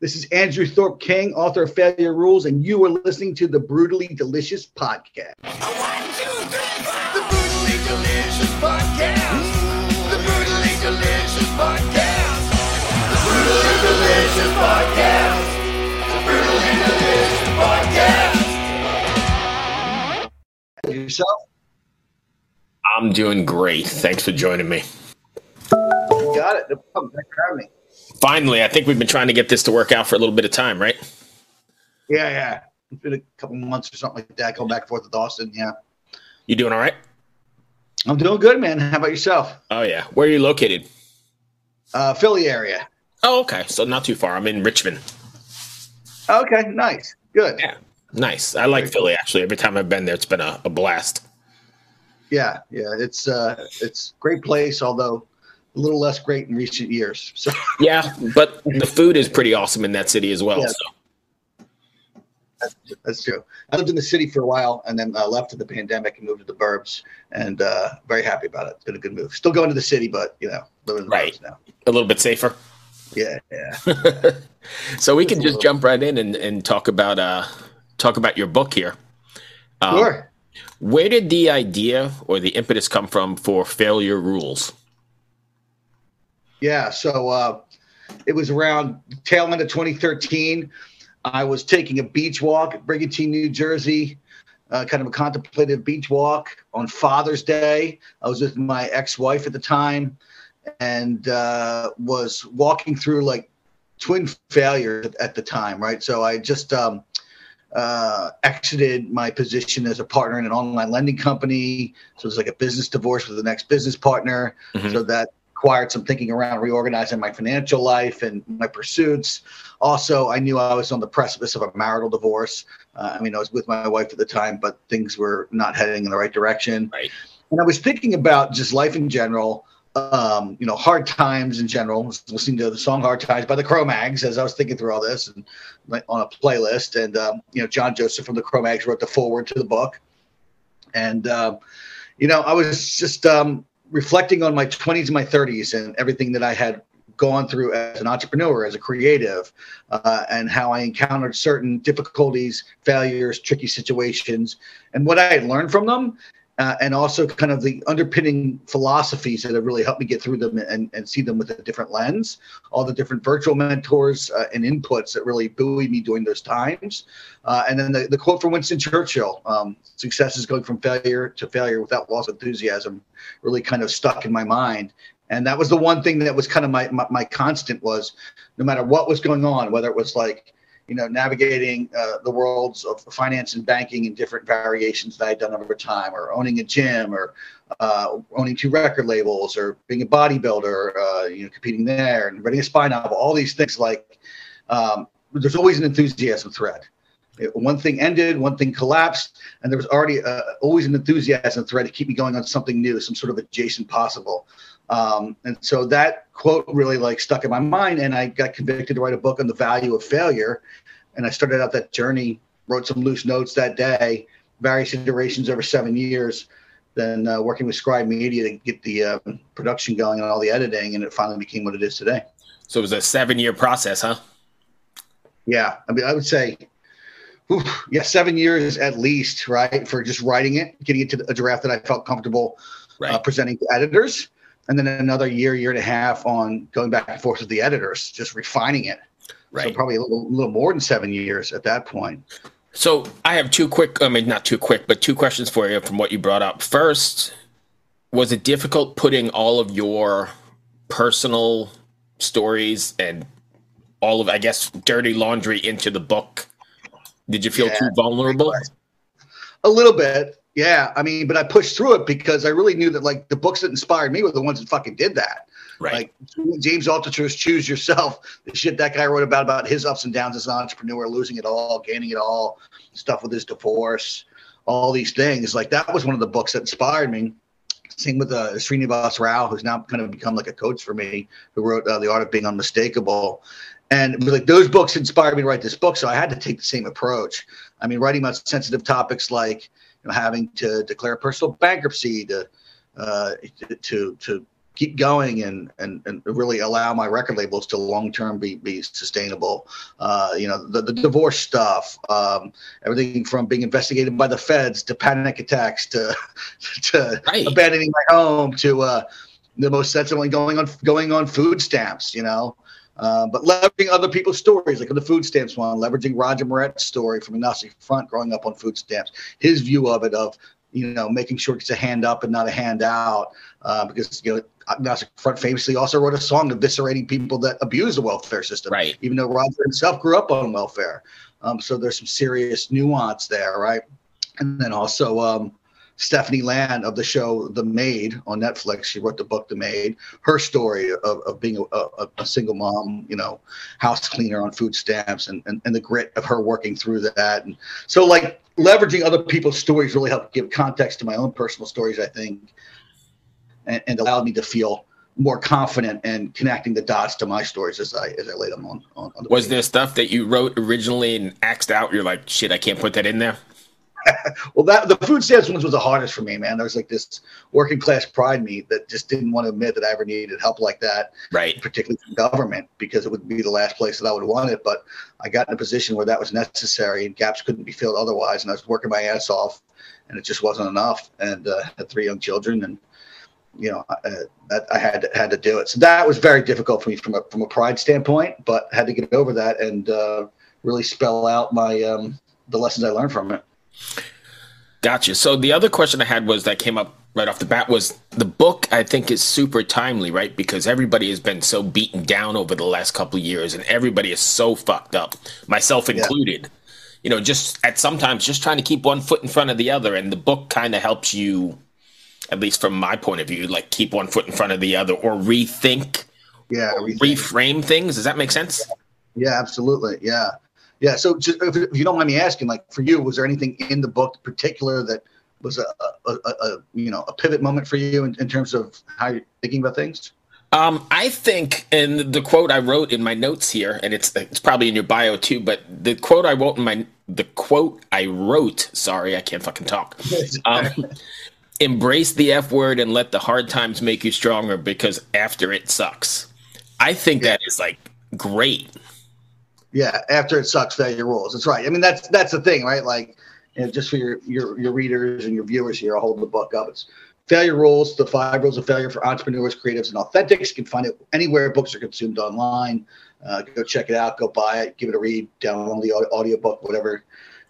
This is Andrew Thorp King, author of Failure Rules, and you are listening to the Brutally Delicious Podcast. One, two, three, four. The brutally delicious podcast. The brutally delicious podcast. The brutally delicious podcast. The brutally delicious podcast. Yourself? I'm doing great. Thanks for joining me. You got it. No problem. Thanks for having me. Finally, I think we've been trying to get this to work out for a little bit of time, right? Yeah, yeah. It's been a couple months or something like that. Going back and forth with Austin. Yeah. You doing all right? I'm doing good, man. How about yourself? Oh yeah. Where are you located? Uh, Philly area. Oh, okay. So not too far. I'm in Richmond. Okay, nice. Good. Yeah. Nice. I like Very Philly actually. Every time I've been there, it's been a, a blast. Yeah, yeah. It's uh it's great place, although a little less great in recent years. So Yeah, but the food is pretty awesome in that city as well. Yeah. So that's, that's true. I lived in the city for a while and then uh, left in the pandemic and moved to the burbs and uh very happy about it. It's been a good move. Still going to the city, but you know, living in the Right. burbs now. a little bit safer. Yeah, yeah. So we can just jump right in and, and talk about uh talk about your book here. Um, Sure. Where did the idea or the impetus come from for Failure Rules? Yeah, so uh, it was around tail end of 2013. I was taking a beach walk at Brigantine, New Jersey, uh, kind of a contemplative beach walk on Father's Day. I was with my ex-wife at the time, and uh, was walking through like twin failures at, the time, right? So I just um, uh, exited my position as a partner in an online lending company. So it was like a business divorce with the next business partner. Mhm. So that required some thinking around reorganizing my financial life and my pursuits. Also, I knew I was on the precipice of a marital divorce. Uh, I mean, I was with my wife at the time, but things were not heading in the right direction. Right. And I was thinking about just life in general, um, you know, hard times in general. I was listening to the song "Hard Times" by the Cro-Mags as I was thinking through all this and like, on a playlist. And um, you know, John Joseph from the Cro-Mags wrote the foreword to the book. And uh, you know, I was just um, reflecting on my 20s and my 30s and everything that I had gone through as an entrepreneur, as a creative, uh, and how I encountered certain difficulties, failures, tricky situations, and what I had learned from them. Uh, and also kind of the underpinning philosophies that have really helped me get through them and, and see them with a different lens. All the different virtual mentors uh, and inputs that really buoyed me during those times. Uh, and then the, the quote from winston churchill um, success is going from failure to failure without loss of enthusiasm really kind of stuck in my mind. And that was the one thing that was kind of my, my, my constant was no matter what was going on whether it was like you know navigating uh, the worlds of finance and banking in different variations that i'd done over time or owning a gym or uh, owning two record labels or being a bodybuilder uh, you know competing there and writing a spy novel all these things like um, there's always an enthusiasm thread. It- one thing ended one thing collapsed and there was already uh, always an enthusiasm thread to keep me going on something new some sort of adjacent possible um, and so that quote really like stuck in my mind and i got convicted to write a book on the value of failure and i started out that journey wrote some loose notes that day various iterations over seven years then uh, working with scribe media to get the um, production going and all the editing and it finally became what it is today So it was a seven year process, huh? yeah i mean i would say oof, yeah seven years at least right for just writing it getting it to a draft that i felt comfortable Right. uh, presenting to editors and then another year year and a half on going back and forth with the editors just refining it Right. so probably a little, little more than seven years at that point So I have two quick, I mean, not too quick, but two questions for you from what you brought up. First, was it difficult putting all of your personal stories and all of, I guess, dirty laundry into the book? Did you feel Yeah. too vulnerable? A little bit, yeah. I mean, but I pushed through it because I really knew that like the books that inspired me were the ones that fucking did that. Right. Like James Altucher's "Choose Yourself," the shit that guy wrote about about his ups and downs as an entrepreneur, losing it all, gaining it all, stuff with his divorce, all these things. Like that was one of the books that inspired me. Same with uh, Srinivas Rao, who's now kind of become like a coach for me, who wrote uh, "The Art of Being Unmistakable." And like those books inspired me to write this book, so I had to take the same approach. I mean, writing about sensitive topics like know, having to declare personal bankruptcy to uh, to to keep going and, and and really allow my record labels to long term be be sustainable. Uh, you know, the, the divorce stuff, um, everything from being investigated by the feds to panic attacks to to Right. abandoning my home to uh, the most sensible going on going on food stamps. You know. Uh, but leveraging other people's stories, like the food stamps one, leveraging Roger Miret's story from Agnostic Front growing up on food stamps, his view of it, of you know, making sure it's a hand up and not a hand out. Uh, because you know, Agnostic Front famously also wrote a song eviscerating people that abuse the welfare system, Right. even though Roger himself grew up on welfare. Um, so there's some serious nuance there, right? And then also um, Stephanie Land of the show The Maid on Netflix. She wrote the book The Maid. Her story of, of being a, a, a single mom, you know, house cleaner on food stamps, and, and and the grit of her working through that. And so, like leveraging other people's stories really helped give context to my own personal stories. I think, and, and allowed me to feel more confident and connecting the dots to my stories as I as I lay them on. on, on the Was page. there stuff that you wrote originally and axed out? You're like, shit, I can't put that in there. Well, that the food stamps ones was the hardest for me, man. There was like this working class pride me that just didn't want to admit that I ever needed help like that, Right. particularly from government, because it would be the last place that I would want it. But I got in a position where that was necessary and gaps couldn't be filled otherwise. And I was working my ass off, and it just wasn't enough. And uh, had three young children, and you know, uh, that I had to, had to do it. So that was very difficult for me from a from a pride standpoint, but had to get over that and uh, really spell out my um, the lessons I learned from it. Gotcha. So the other question I had was that came up right off the bat was the book I think is super timely, right? Because everybody has been so beaten down over the last couple of years and everybody is so fucked up, myself included. You know, just at sometimes just trying to keep one foot in front of the other and the book kind of helps you at least from my point of view, like keep one foot in front of the other or rethink, Yeah, or reframe things. Does that make sense? Yeah, absolutely. Yeah. Yeah. So just, if, if you don't mind me asking, like for you, was there anything in the book particular that was a, a, a, you know, a pivot moment for you in, in terms of how you're thinking about things? Um, I think, and the quote I wrote in my notes here, and it's it's probably in your bio too, but the quote I wrote in my the quote I wrote, sorry, I can't fucking talk. Um, embrace the F word and let the hard times make you stronger because after it sucks. I think that is like great. Yeah. After it sucks, failure rules. That's right. I mean, that's, that's the thing, right? Like, you know, just for your, your, your readers and your viewers here, I'll hold the book up. It's failure rules, the five rules of failure for entrepreneurs, creatives, and authentics. You can find it anywhere books are consumed online. Uh, go check it out, go buy it, give it a read, download the audio book, whatever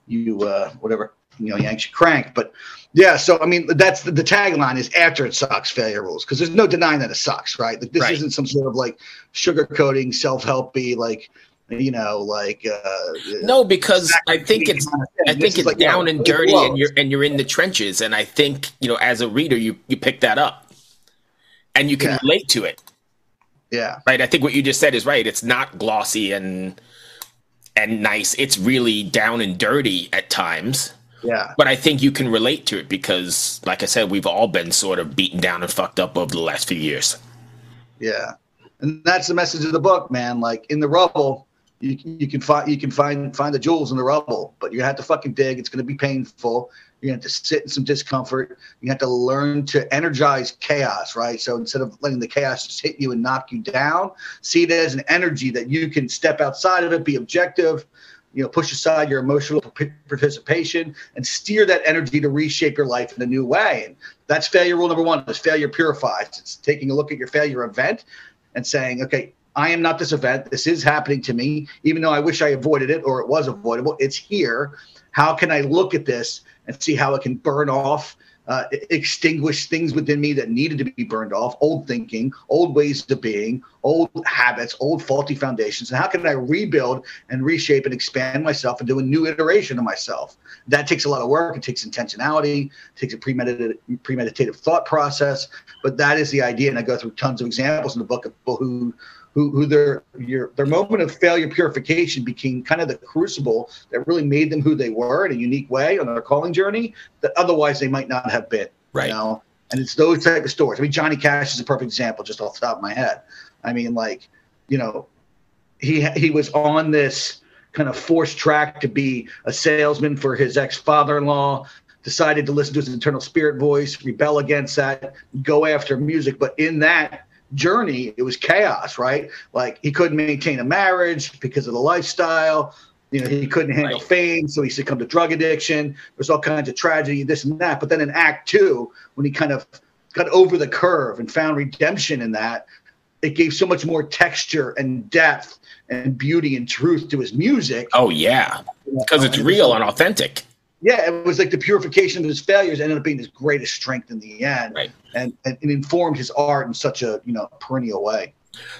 you, uh, whatever, you know, yanks you crank. But yeah, so I mean, that's the, the tagline is after it sucks, failure rules, because there's no denying that it sucks, right? Like, this Right. isn't some sort of like sugarcoating, self-helpy, like, you know, like uh, No, because I think it's I think it's like, down yeah, and dirty, and you're and you're in the trenches. And I think you know, as a reader, you you pick that up, and you can Yeah. relate to it. yeah, right? I think what you just said is right. It's not glossy and and nice. It's really down and dirty at times. yeah, But I think you can relate to it because, like I said, we've all been sort of beaten down and fucked up over the last few years. yeah, and that's the message of the book, man. Like in the rubble, you you can find you can find find the jewels in the rubble, but you have to fucking dig. It's going to be painful. You have to sit in some discomfort. You have to learn to energize chaos, right? So instead of letting the chaos just hit you and knock you down, see it as an energy that you can step outside of it, be objective, you know, push aside your emotional participation and steer that energy to reshape your life in a new way. And that's failure rule number one is failure purifies. It's taking a look at your failure event and saying, okay, I am not this event. This is happening to me, even though I wish I avoided it or it was avoidable. It's here. How can I look at this and see how it can burn off uh, extinguish things within me that needed to be burned off, old thinking, old ways of being, old habits, old faulty foundations, and how can I rebuild and reshape and expand myself and do a new iteration of myself? That takes a lot of work. It takes intentionality, it takes a premeditated, premeditative thought process, but that is the idea. And I go through tons of examples in the book of people who who, who their your, their moment of failure purification became kind of the crucible that really made them who they were in a unique way on their calling journey that otherwise they might not have been. Right. You know? And it's those type of stories. I mean, Johnny Cash is a perfect example, just off the top of my head. I mean, like, you know, he he was on this kind of forced track to be a salesman for his ex father-in-law decided to listen to his internal spirit voice rebel against that go after music but in that journey, it was chaos, right? Like he couldn't maintain a marriage because of the lifestyle. You know, he couldn't handle right. fame, so he succumbed to drug addiction. There's all kinds of tragedy, this and that. But then in Act Two, when he kind of got over the curve and found redemption in that, it gave so much more texture and depth and beauty and truth to his music. Oh yeah, because it's real and authentic yeah, it was like the purification of his failures ended up being his greatest strength in the end, right. and, and it informed his art in such a you know perennial way.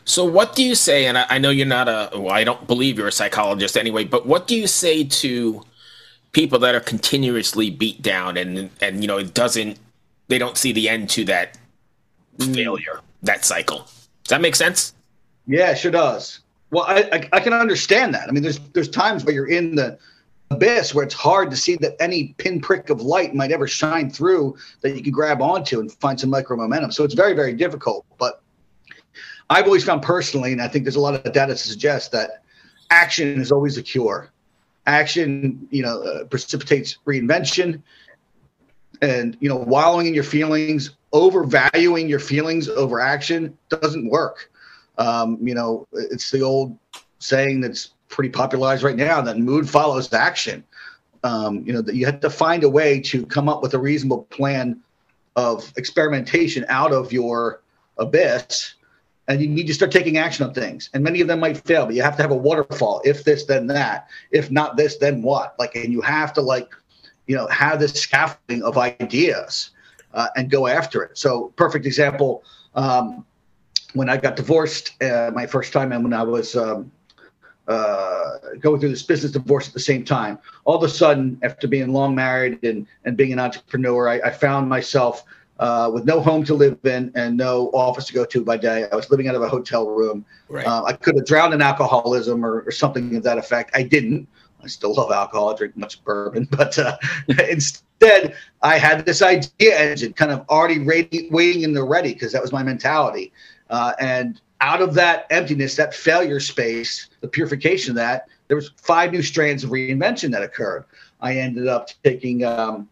So, what do you say? And I, I know you're not a well, I don't believe you're a psychologist anyway, but what do you say to people that are continuously beat down and and you know it doesn't they don't see the end to that mm. failure, that cycle? Does that make sense? Yeah, it sure does. Well, I, I I can understand that. I mean, there's there's times where you're in the abyss where it's hard to see that any pinprick of light might ever shine through that you can grab onto and find some micro momentum. So it's very, very difficult. But I've always found personally, and I think there's a lot of data to suggest that action is always a cure. Action, you know, uh, precipitates reinvention, and you know, wallowing in your feelings, overvaluing your feelings over action doesn't work. Um, you know, it's the old saying that's pretty popularized right now that mood follows action. Um, you know that you have to find a way to come up with a reasonable plan of experimentation out of your abyss and you need to start taking action on things. And many of them might fail but you have to have a waterfall if this then that if not this then what? Like and you have to like you know have this scaffolding of ideas uh, and go after it. So perfect example um, when i got divorced uh, my first time and when i was um, uh, going through this business divorce at the same time. All of a sudden, after being long married and, and being an entrepreneur, I, I found myself uh, with no home to live in and no office to go to by day. I was living out of a hotel room. Right. Uh, I could have drowned in alcoholism or, or, something of that effect. I didn't. I still love alcohol. I drink much bourbon, but uh, instead, I had this idea engine kind of already waiting in the ready because that was my mentality. Uh, and out of that emptiness, that failure space, the purification of that, there was five new strands of reinvention that occurred. I ended up taking um,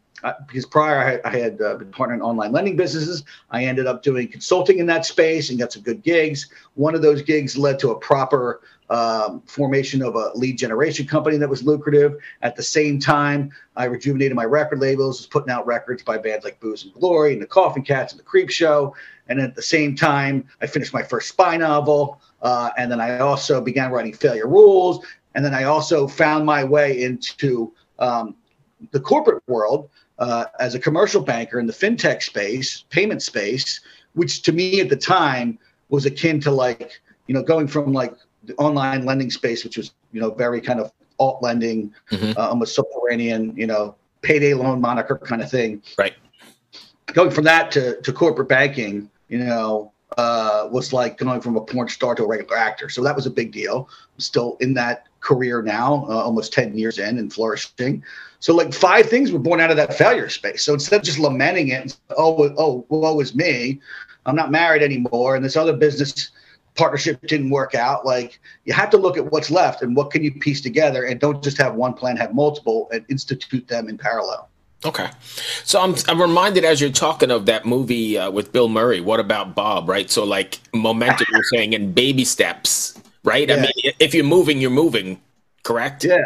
because prior I had, I had uh, been partnering online lending businesses. I ended up doing consulting in that space and got some good gigs. One of those gigs led to a proper um, formation of a lead generation company that was lucrative. At the same time, I rejuvenated my record labels, was putting out records by bands like Booze and Glory and the Koffin Kats and the Creepshow. And at the same time, I finished my first spy novel. Uh, and then I also began writing Failure Rules. And then I also found my way into um, the corporate world uh, as a commercial banker in the fintech space, payment space, which to me at the time was akin to like, you know, going from like online lending space, which was, you know, very kind of alt lending, mm-hmm. uh, almost subterranean, you know, payday loan moniker kind of thing. Right. Going from that to, to corporate banking, you know, uh, was like going from a porn star to a regular actor. So that was a big deal. I'm still in that career now, uh, almost 10 years in and flourishing. So like five things were born out of that failure space. So instead of just lamenting it, oh, oh, woe is me, I'm not married anymore, and this other business partnership didn't work out. Like you have to look at what's left and what can you piece together, and don't just have one plan, have multiple, and institute them in parallel. Okay, so I'm I'm reminded as you're talking of that movie uh, with Bill Murray. What about Bob? Right. So like momentum, you're saying in baby steps, right? Yeah. I mean, if you're moving, you're moving. Correct. Yeah.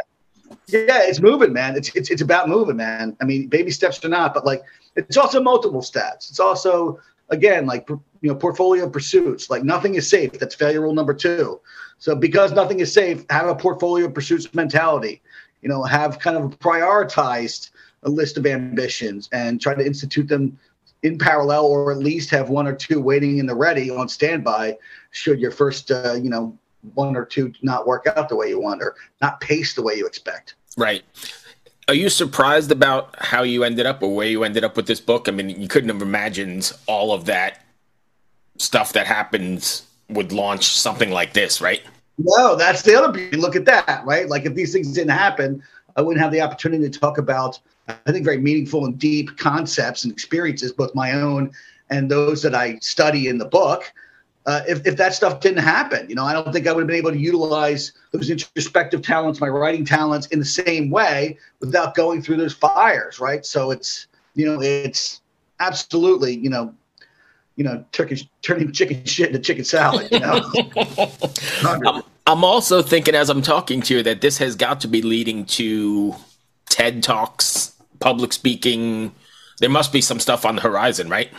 Yeah, it's moving, man. It's it's it's about moving, man. I mean, baby steps or not, but like it's also multiple steps. It's also again like you know portfolio pursuits. Like nothing is safe. That's failure rule number two. So because nothing is safe, have a portfolio pursuits mentality. You know, have kind of a prioritized a list of ambitions and try to institute them in parallel, or at least have one or two waiting in the ready on standby. Should your first, uh, you know, one or two not work out the way you want, or not pace the way you expect. Right. Are you surprised about how you ended up or where you ended up with this book? I mean, you couldn't have imagined all of that stuff that happens would launch something like this, right? No, that's the other beauty. Look at that, right? Like if these things didn't happen, I wouldn't have the opportunity to talk about, I think, very meaningful and deep concepts and experiences, both my own and those that I study in the book. Uh, if, if that stuff didn't happen, you know, I don't think I would have been able to utilize those introspective talents, my writing talents in the same way without going through those fires, right? So it's, you know, it's absolutely, you know, you know, turkey, turning chicken shit into chicken salad, you know? I'm, I'm also thinking as I'm talking to you that this has got to be leading to TED Talks, public speaking. There must be some stuff on the horizon, right?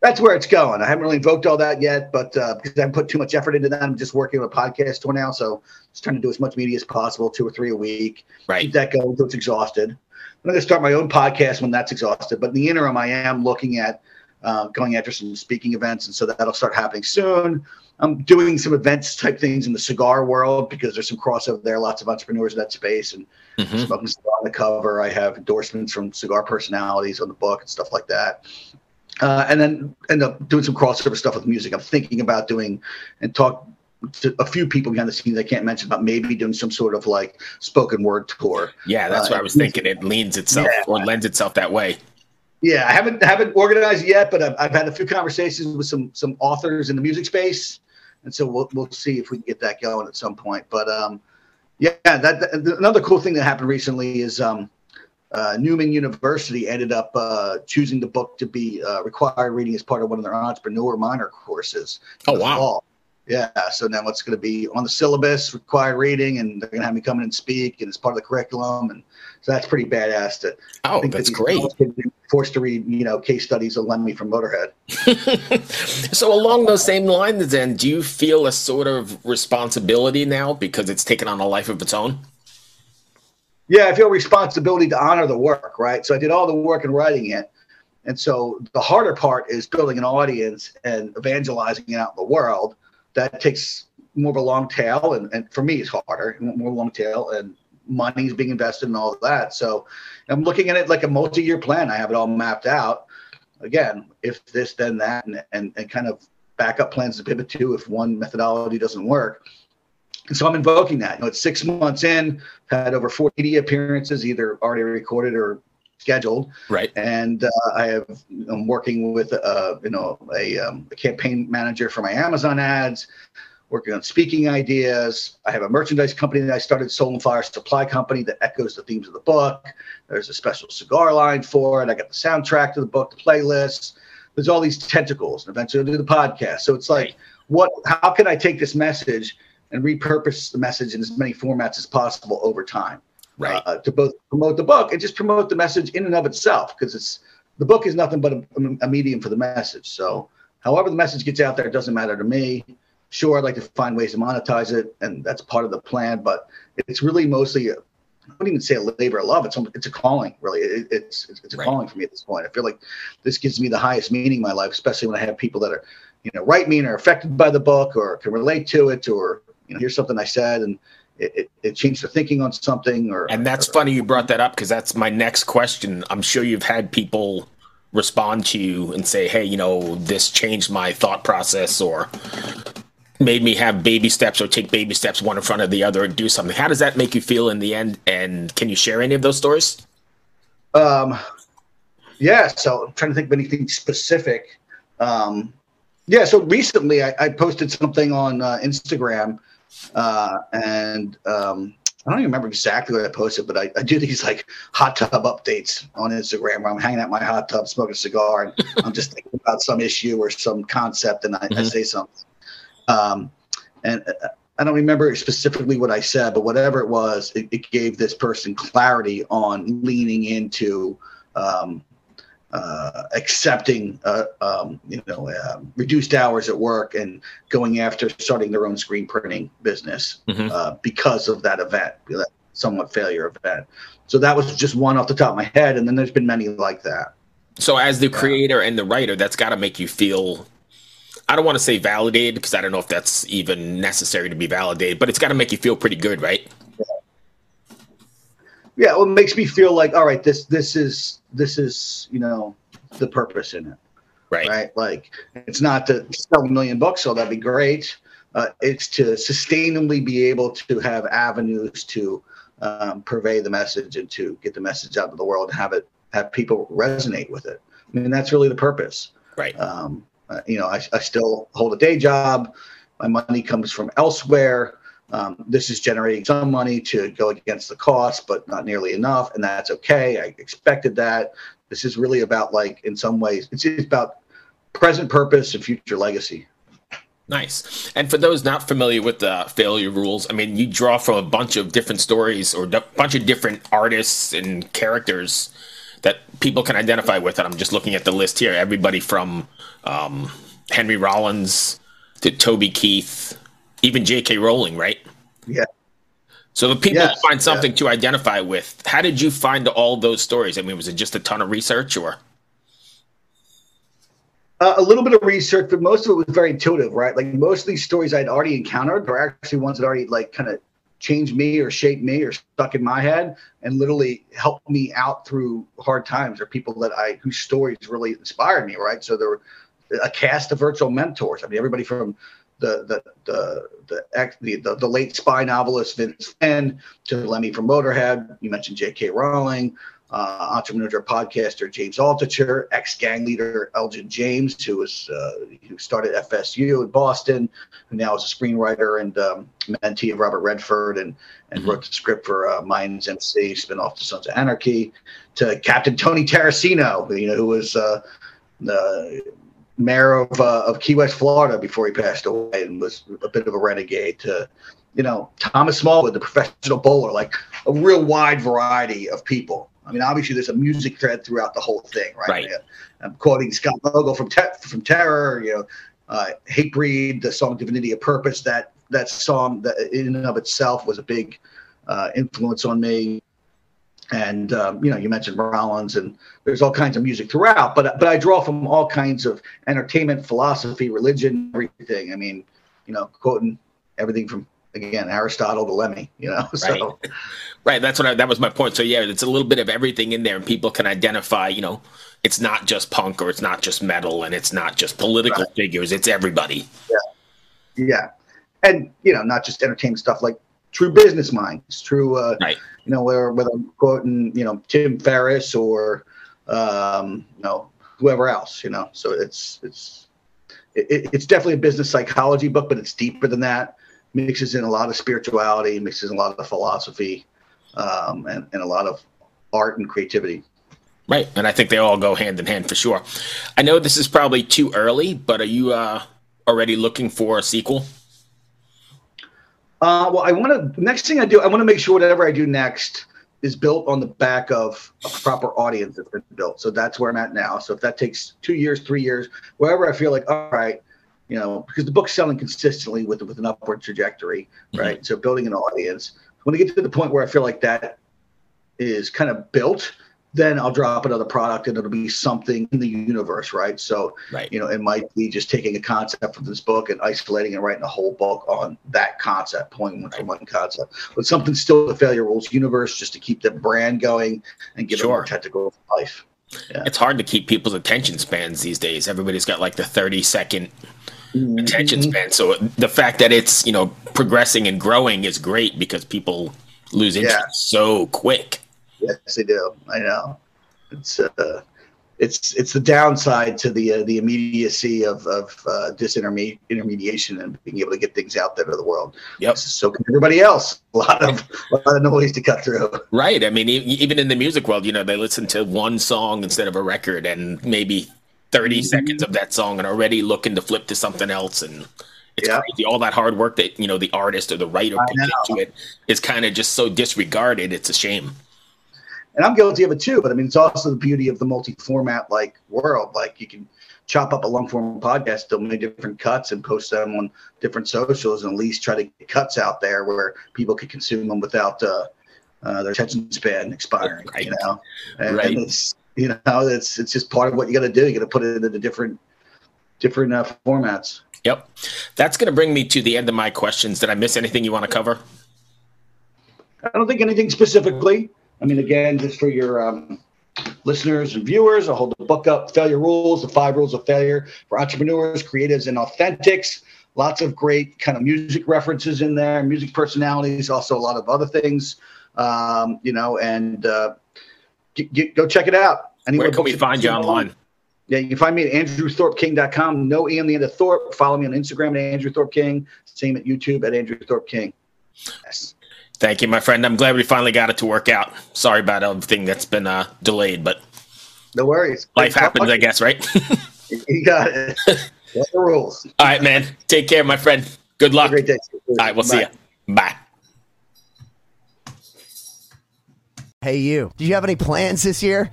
That's where it's going. I haven't really invoked all that yet, but uh, because I haven't put too much effort into that, I'm just working on a podcast for now. So just trying to do as much media as possible, two or three a week. Right. Keep that going until it's exhausted. I'm going to start my own podcast when that's exhausted. But in the interim, I am looking at uh, going after some speaking events, and so that'll start happening soon. I'm doing some events type things in the cigar world because there's some crossover there. Lots of entrepreneurs in that space, and Mhm. smoking cigar on the cover. I have endorsements from cigar personalities on the book and stuff like that. Uh, and then end up doing some crossover stuff with music. I'm thinking about doing and talk to a few people behind the scenes I can't mention, but maybe doing some sort of like spoken word tour. Yeah, that's Uh, what I was thinking. It leans itself Yeah. or lends itself that way. Yeah, I haven't haven't organized yet, but I've, I've had a few conversations with some some authors in the music space, and so we'll we'll see if we can get that going at some point. But um, yeah, that, that another cool thing that happened recently is um, uh, Newman University ended up uh, choosing the book to be uh, required reading as part of one of their entrepreneur minor courses. Oh, wow. fall. Yeah, so now it's going to be on the syllabus, required reading, and they're going to have me come in and speak, and it's part of the curriculum, and so that's pretty badass. To Oh, think that that's these great. college kids are Forced to read, you know, case studies of Lemmy from Motorhead. so along those same lines then do you feel a sort of responsibility now because it's taken on a life of its own Yeah, I feel responsibility to honor the work, right? So I did all the work in writing it. And so the harder part is building an audience and evangelizing it out in the world. That takes more of a long tail. And, and for me, it's harder, more long tail, and money is being invested in all that. So I'm looking at it like a multi year plan. I have it all mapped out. Again, if this, then that, and, and, and kind of backup plans to pivot to if one methodology doesn't work. And so I'm invoking that. You know, it's six months in, had over 40 appearances, either already recorded or scheduled. right And uh, I have, I'm working with, uh, you know, a, um, a campaign manager for my Amazon ads, working on speaking ideas. I have a merchandise company that I started, Soul and Fire Supply Company, that echoes the themes of the book. There's a special cigar line for it. I got the soundtrack to the book, the playlists. There's all these tentacles, and eventually I'll do the podcast. So it's like, what? How can I take this message and repurpose the message in as many formats as possible over time? right uh, to both promote the book and just promote the message in and of itself because it's the book is nothing but a, a medium for the message so however the message gets out there it doesn't matter to me sure i'd like to find ways to monetize it and that's part of the plan but it's really mostly a, I wouldn't even say a labor of love. It's it's a calling, really. It, it's it's, it's a Right. calling for me at this point. I feel like this gives me the highest meaning in my life, especially when I have people that are, you know, write me and are affected by the book or can relate to it, or you know, here's something I said and it, it, it changed the thinking on something, or and that's or- funny you brought that up because that's my next question. I'm sure you've had people respond to you and say hey you know this changed my thought process or made me have baby steps or take baby steps one in front of the other and do something. How does that make you feel in the end? And can you share any of those stories? Um, yeah, so I'm trying to think of anything specific. Um, yeah, so recently I, I posted something on uh, Instagram, uh, and um, I don't even remember exactly what I posted, but I, I do these like hot tub updates on Instagram where I'm hanging out in my hot tub, smoking a cigar, and I'm just thinking about some issue or some concept, and I, I Mhm. say something. Um, and uh, I don't remember specifically what I said, but whatever it was, it, it gave this person clarity on leaning into um, uh, accepting, uh, um, you know, uh, reduced hours at work and going after starting their own screen printing business Mhm. uh, because of that event. That somewhat failure event. So that was just one off the top of my head, and then there's been many like that. So, as the creator and the writer, that's got to make you feel. I don't want to say validated because I don't know if that's even necessary to be validated, but it's got to make you feel pretty good, right? Yeah, well, it makes me feel like, all right, this this is this is you know the purpose in it, Right. right? Like it's not to sell a million books, so that'd be great. Uh, it's to sustainably be able to have avenues to um, purvey the message and to get the message out to the world and have it have people resonate with it. I mean, that's really the purpose. Right. Um, uh, you know, I, I still hold a day job. My money comes from elsewhere. Um, this is generating some money to go against the cost, but not nearly enough, and that's okay. I expected that. This is really about like, in some ways, it's, it's about present purpose and future legacy. Nice. And for those not familiar with the failure rules, I mean, you draw from a bunch of different stories or a bunch of different artists and characters that people can identify with. And I'm just looking at the list here. Everybody from um, Henry Rollins to Toby Keith, even J.K. Rowling, right? Yeah. So the people Yes, find something to identify with. How did you find all those stories? I mean, was it just a ton of research or? Uh, a little bit of research, but most of it was very intuitive, right? Like most of these stories I'd already encountered are actually ones that already like kind of changed me or shaped me or stuck in my head and literally helped me out through hard times or people that I whose stories really inspired me, right? So there were a cast of virtual mentors. I mean, everybody from the the the the ex- the, the, late spy novelist Vince Flynn to Lemmy from Motorhead. You mentioned J.K. Rowling, uh, entrepreneur podcaster James Altucher, ex gang leader Elgin James, who was uh, who started FSU in Boston, who now is a screenwriter and um, mentee of Robert Redford, and and wrote the script for uh, Mayans MC, spinoff to Sons of Anarchy, to Captain Tony Tarracino, who, you know, who was uh, the mayor of uh, of Key West, Florida, before he passed away, and was a bit of a renegade. To you know Thomas Smallwood, the professional bowler, like a real wide variety of people. I mean, obviously, there's a music thread throughout the whole thing, right? Right. I'm quoting Scott Vogel from Te- from Terror. You know, uh, Hatebreed, the song "Divinity of Purpose." That that song, that in and of itself, was a big uh, influence on me. And um, you know, you mentioned Rollins, and there's all kinds of music throughout. But but I draw from all kinds of entertainment, philosophy, religion, everything. I mean, you know, quoting everything from again Aristotle to Lemmy. You know, so Right. That's what I, that was my point. So yeah, it's a little bit of everything in there, and people can identify. You know, it's not just punk or it's not just metal, and it's not just political Right. figures. It's everybody. Yeah yeah, and you know, not just entertainment stuff like true business minds, true. Uh, Right. You know, where whether I'm quoting, you know, Tim Ferriss or, um, you know, whoever else. You know, so it's it's it, it's definitely a business psychology book, but it's deeper than that. Mixes in a lot of spirituality, mixes in a lot of philosophy, um, and, and a lot of art and creativity. Right. And I think they all go hand in hand for sure. I know this is probably too early, but are you uh, already looking for a sequel? Uh, well, I want to. Next thing I do, I want to make sure whatever I do next is built on the back of a proper audience that's been built. So that's where I'm at now. So if that takes two years, three years, wherever I feel like, all right, you know, because the book's selling consistently with with an upward trajectory, right? So building an audience. When I get to the point where I feel like that is kind of built, then I'll drop another product and it'll be something in the universe, right? So Right. you know, it might be just taking a concept from this book and isolating and writing a whole book on that concept, pulling one from one concept. But something still the failure rules universe just to keep the brand going and give it Sure. more technical life. It's hard to keep people's attention spans these days. Everybody's got like the 30 second attention Mm-hmm. span. So the fact that it's, you know, progressing and growing is great because people lose interest Yeah. so quick. Yes, they do. I know. It's uh, it's it's the downside to the uh, the immediacy of of uh, disintermediation and being able to get things out there to the world. Yep. So can everybody else. A lot of a lot of noise to cut through. Right. I mean, e- even in the music world, you know, they listen to one song instead of a record and maybe 30 Mhm. seconds of that song and already looking to flip to something else. And it's Yeah. crazy. All that hard work that, you know, the artist or the writer put into it is kind of just so disregarded. It's a shame. And I'm guilty of it too. But I mean, it's also the beauty of the multi-format like world. Like you can chop up a long-form podcast, do many different cuts, and post them on different socials, and at least try to get cuts out there where people can consume them without, uh, uh, their attention span expiring. Right. You know, and, Right. and it's you know it's it's just part of what you got to do. You got to put it into the different different uh, formats. Yep. That's going to bring me to the end of my questions. Did I miss anything you want to cover? I don't think anything specifically. I mean, again, just for your um, listeners and viewers, I'll hold the book up Failure Rules, the five rules of failure for entrepreneurs, creatives, and authentics. Lots of great kind of music references in there, music personalities, also a lot of other things, um, you know, and uh, g- g- go check it out. Anywhere Where can we find you online? Yeah, you can find me at andrewthorpking.com. No E on the end of Thorp. Follow me on Instagram at Andrew Thorp King. Same at YouTube at Andrew Thorp King. Yes. Thank you, my friend. I'm glad we finally got it to work out. Sorry about everything that's been uh, delayed, but No worries. life happens, I guess, right? You got it. What the rules? All right, man. Take care, my friend. Good luck. Have a great day. All right, we'll see you. Bye. Hey, you. Do you have any plans this year?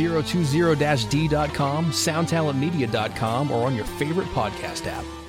2020-d.com, soundtalentmedia.com, or on your favorite podcast app.